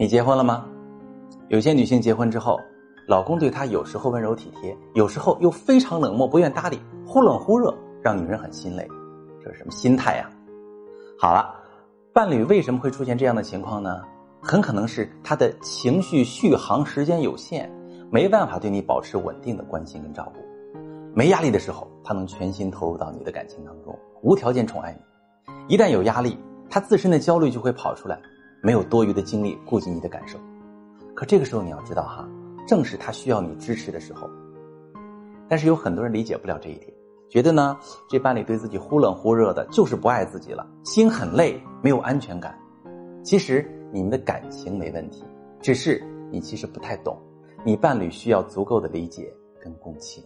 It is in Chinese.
你结婚了吗？有些女性结婚之后，老公对她有时候温柔体贴，有时候又非常冷漠，不愿搭理，忽冷忽热，让女人很心累。这是什么心态呀？好了，伴侣为什么会出现这样的情况呢？很可能是他的情绪续航时间有限，没办法对你保持稳定的关心跟照顾。没压力的时候，他能全心投入到你的感情当中，无条件宠爱你；一旦有压力，他自身的焦虑就会跑出来。没有多余的精力顾及你的感受，可这个时候你要知道哈，正是他需要你支持的时候。但是有很多人理解不了这一点，觉得呢这伴侣对自己忽冷忽热的，就是不爱自己了，心很累，没有安全感。其实你们的感情没问题，只是你其实不太懂，你伴侣需要足够的理解跟共情。